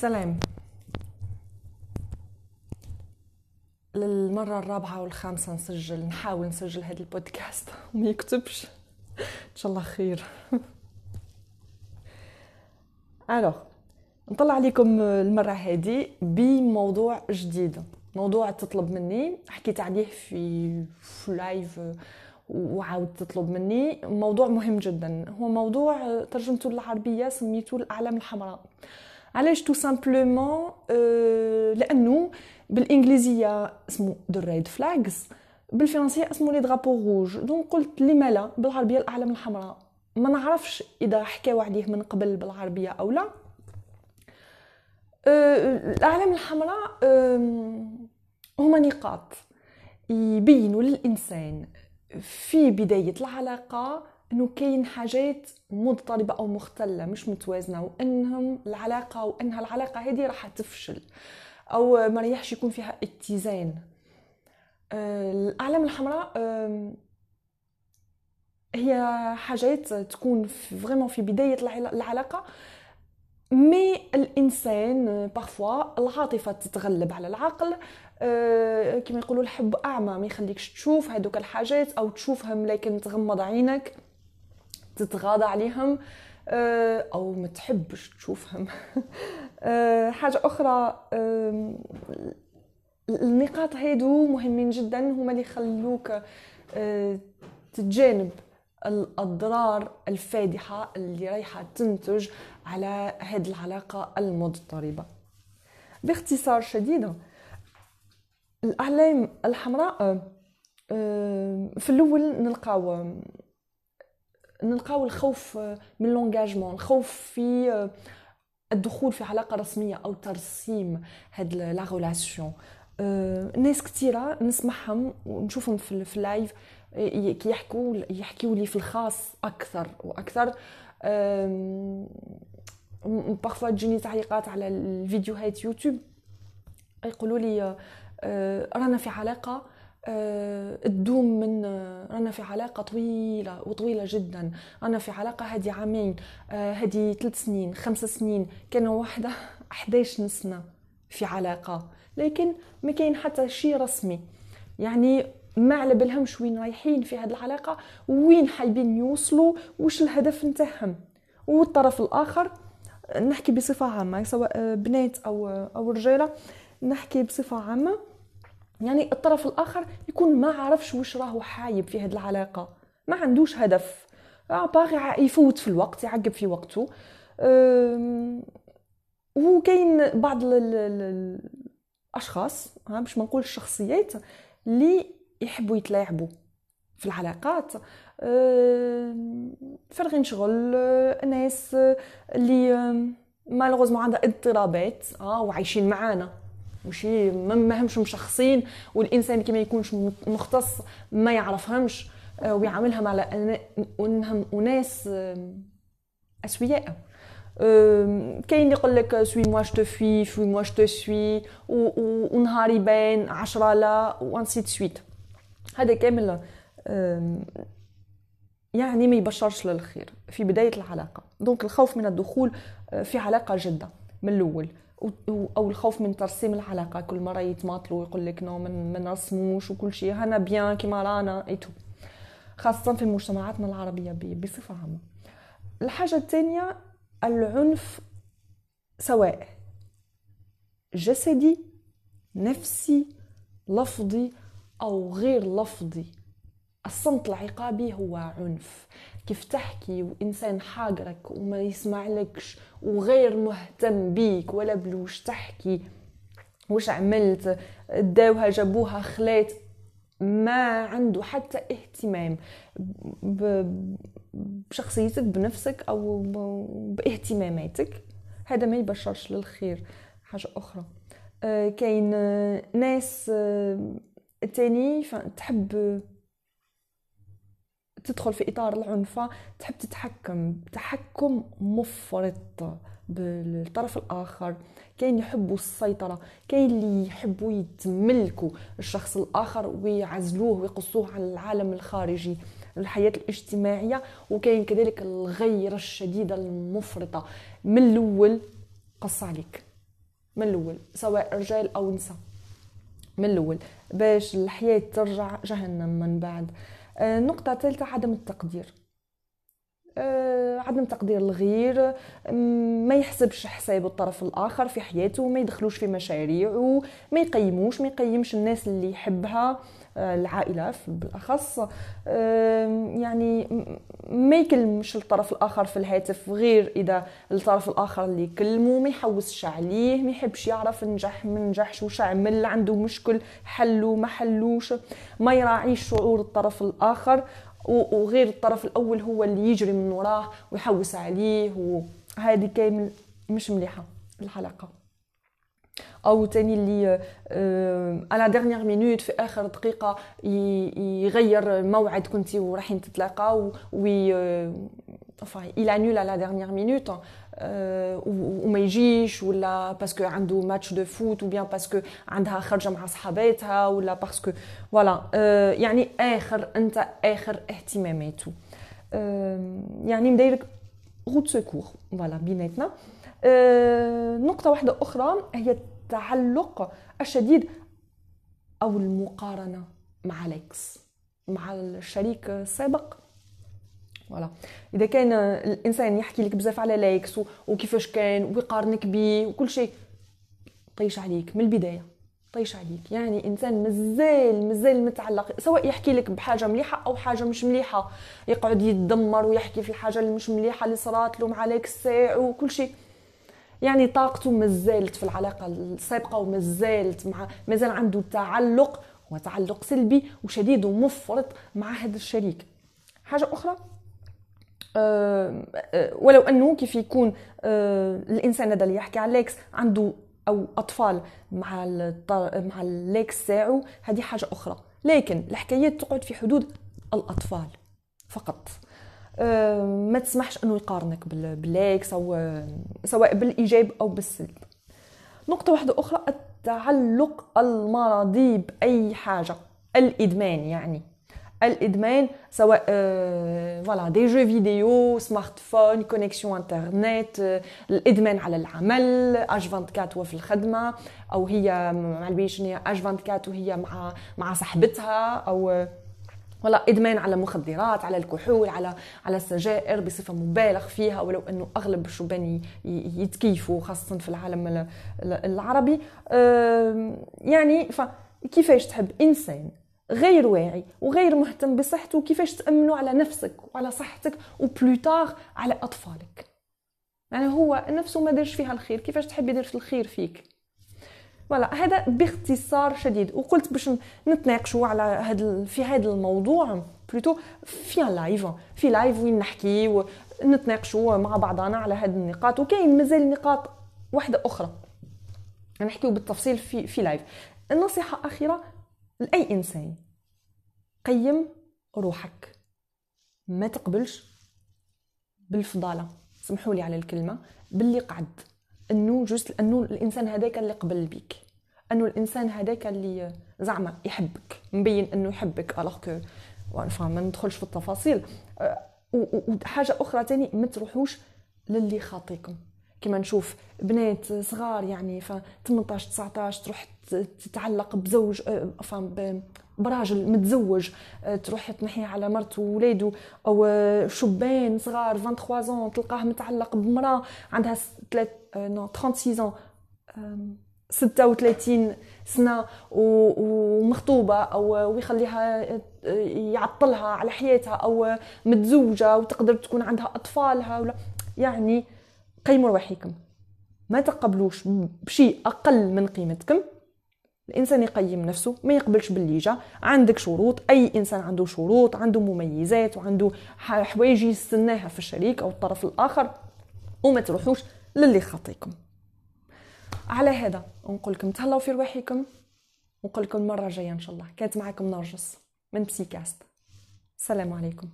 سلام. للمرة الرابعة والخامسة نسجل نحاول نسجل هذا البودكاست. وما يكتبش. إن شاء الله خير. alors نطلع عليكم المرة هذه بموضوع جديد. موضوع تطلب مني. حكيت عليه في في live وعاود تطلب مني. موضوع مهم جدا. هو موضوع ترجمته للعربية سميته الأعلام الحمراء. علاش tout simplement أه لأنه بالإنجليزية اسمه the red flags بالفرنسية اسمه les drapeaux rouges donc قلت لما لا بالعربيه الاعلام الحمراء. ما نعرفش إذا حكاو عليه من قبل بالعربية أو لا. أه الاعلام الحمراء هما نقاط. يبينوا للإنسان في بداية العلاقة إنه كاين حاجات مضطربة أو مختلة مش متوازنة وإنهم العلاقة وإنها العلاقة هذه راح تفشل أو ما ريحش يكون فيها اتزان. آه، الأعلام الحمراء هي حاجات تكون vraiment في بداية العلاقة mais الإنسان parfois العاطفة تتغلب على العقل. أه كما يقولوا الحب أعمى ما يخليكش تشوف هذوك الحاجات أو تشوفهم لكن تغمض عينك. تتغاضى عليهم آه، أو ما تحبش تشوفهم. آه، حاجة أخرى النقاط هادو مهمين جدا هما اللي يخلوك آه، تتجانب الأضرار الفادحة اللي رايحة تنتج على هذه العلاقة المضطربة. باختصار شديد الأعلام الحمراء في الأول نلقاو نلقاو الخوف من لونجاجمون الخوف في الدخول في علاقة رسمية أو ترسيم هاد la relation ناس كثيره نسمعهم ونشوفهم في, ال live يحكوا يحكيوا لي في الخاص أكثر وأكثر. parfois تجيني تعليقات على الفيديوهات يوتيوب يقولوا لي رانا في علاقة تدوم من رانا في علاقة طويلة وطويلة جدا. رانا في علاقة هذه عامين هذه ثلاث سنين خمس سنين. كانوا واحدة 11 سنة في علاقة. لكن ما كاين حتى شيء رسمي. يعني ما على بالهمش وين رايحين في هذه العلاقة وين حايبين يوصلوا وش الهدف نتاعهم. والطرف الآخر نحكي بصفة عامة سواء بنات أو أو رجالة نحكي بصفة عامة. يعني الطرف الآخر يكون ما عرفش واش راهو حايب في هذه العلاقة. ما عندوش هدف. آه، باغي يفوت في الوقت يعقب في وقته. وكاين بعض الأشخاص باش ما نقول الشخصيات اللي يحبوا يتلاعبوا في العلاقات. فرغين شغل آه، ناس اللي مالغوزمون عندها اضطرابات وعايشين معانا. وشي ما همش مشخصين والإنسان كي ما يكونش مختص ما يعرفهمش آه، ويعاملهم على انهم أناس أسوياء. كاين اللي يقول لك suis-moi je fuis fuis-moi je suis ونهار يبان عشرة لا et ainsi de suite هذا كامل يعني ما يبشرش للخير في بداية العلاقة. donc الخوف من الدخول آه، في علاقة جده من الأول. أو الخوف من ترسيم العلاقة. كل مرة يتماطلوا ويقول لك non ما نرسموش وكل شيء. هنا bien كيما رانا et tout خاصة في مجتمعاتنا العربية بصفة عامة. الحاجة الثانية العنف سواء جسدي نفسي لفظي أو غير لفظي. الصمت العقابي هو عنف. كيف تحكي وإنسان حاقرك وما يسمع لكش وغير مهتم بيك ولا بلوش تحكي وش عملت داوها جابوها خلات ما عنده حتى اهتمام بشخصيتك بنفسك أو باهتماماتك. هذا ما يبشرش للخير حاجة أخرى. آه، كاين ناس آه، تاني تحب تدخل في إطار العنف تحب تتحكم. تحكم مفرط بالطرف الآخر. كاين يحبوا السيطرة كاين اللي يحبوا يتملكوا الشخص الآخر ويعزلوه ويقصوه على العالم الخارجي الحياة الاجتماعية. وكاين كذلك الغيرة الشديدة المفرطة. من الأول قص عليك. من الأول سواء رجال أو نساء. من الأول باش الحياة ترجع جهنم من بعد. النقطة آه، الثالثة عدم التقدير. عدم تقدير الغير ما يحسبش حساب الطرف الآخر في حياته ما يدخلوش في مشاريعه ما يقيموش ما يقيمش الناس اللي يحبها آه، العائلة بالأخص. يعني ما يكلمش الطرف الآخر في الهاتف غير إذا الطرف الآخر اللي يكلمه ما يحوسش عليه ما يحبش يعرف نجح ما نجحش وش عمل عنده مشكل حلو ما حلوش ما يراعيش شعور الطرف الآخر. وغير الطرف الأول هو اللي يجري من وراه ويحوس عليه وهذه كامل مش مليحة الحلقة. أو تاني اللي à la dernière minute في آخر دقيقة يغير موعد كنتي رايحين تتلاقاو وي enfin il annule à la dernière minute وما يجيش ولا parce que عنده match de foot ou bien parce que عندها خرجة مع صحاباتها ولا parce que voilà يعني آخر أنت آخر اهتماماته يعني مدايرك roue de secours voilà بيناتنا. نقطة واحدة أخرى هي التعلق الشديد أو المقارنة مع l'ex مع الشريك السابق. voilà إذا كان الإنسان يحكي لك بزاف على l'ex وكيفاش كان ويقارنك بيه وكل شيء طيش عليك من البداية طيش عليك. يعني إنسان مازال مازال متعلق سواء يحكي لك بحاجة مليحة أو حاجة مش مليحة. يقعد يتدمر ويحكي في الحاجة اللي مش مليحة اللي صرات له مع l'ex وكل شيء. يعني طاقته مازالت في العلاقة السابقة ومازالت مع مازال عنده تعلق وتعلق سلبي وشديد ومفرط مع هذا الشريك. حاجة أخرى آه، آه، ولو أنه كيف يكون آه، الإنسان هذا اللي يحكي على ال ex عنده أو أطفال مع مع ال ex تاعو هذه حاجة أخرى. لكن الحكايات تقعد في حدود الأطفال فقط. ما تسمحش أنه يقارنك ب l'ex أو سواء بالإيجاب أو بالسلب. نقطة واحدة أخرى التعلق المرضي بأي حاجة. الإدمان يعني. الإدمان سواء voilà des jeux vidéo smartphone connexion internet الإدمان على العمل H 24 هو في الخدمة أو هي مع البيش هي H 24 وهي مع مع صاحبتها أو ولا إدمان على مخدرات على الكحول على على السجائر بصفة مبالغ فيها ولو إنه أغلب الشبان يتكيفوا خاصة في العالم العربي. يعني فكيفاش تحب إنسان غير واعي وغير مهتم بصحته كيفاش تأمنوا على نفسك وعلى صحتك و plus tard على أطفالك؟ يعني هو نفسه ما دارش فيها الخير كيفاش تحب يدير في الخير فيك؟ voilà هذا باختصار شديد. وقلت باش نتناقشوا على هذا في هذا الموضوع plutôt في live في live وين نحكي ونتناقشوا مع بعضنا على هذه النقاط. وكاين مازال نقاط واحدة أخرى. نحكيو بالتفصيل في في live النصيحة أخيرة لأي إنسان قيم روحك. ما تقبلش بالفضالة. سمحوا لي على الكلمة. باللي قعد. أنه juste أنه الإنسان هذاك اللي قبل بيك. أنه الإنسان هذاك اللي زعما يحبك مبين أنه يحبك alors que ما ندخلش في التفاصيل. أه، وحاجه أخرى تاني ما تروحوش للي خاطيكم. كما نشوف بنات صغار يعني ف 18 19 تروح تتعلق بزوج آه، براجل متزوج آه، تروح تنحيه على مرته وولاده أو شبان صغار 23 تلقاه متعلق بمرأة عندها 36 36 سنه ومخطوبه أو ويخليها يعطلها على حياتها أو متزوجه وتقدر تكون عندها أطفالها ولا يعني قيموا رواحكم ما تقبلوش بشيء أقل من قيمتكم. الإنسان يقيم نفسه ما يقبلش باللي جا. عندك شروط أي إنسان عنده شروط عنده مميزات وعنده حوايج يستناها في الشريك أو الطرف الآخر وما تروحوش للي خاطيكم. على هذا نقول لكم تهلاو في رواحكم ونقول لكم المره الجايه إن شاء الله. كانت معكم نرجس من بسيكاست السلام عليكم.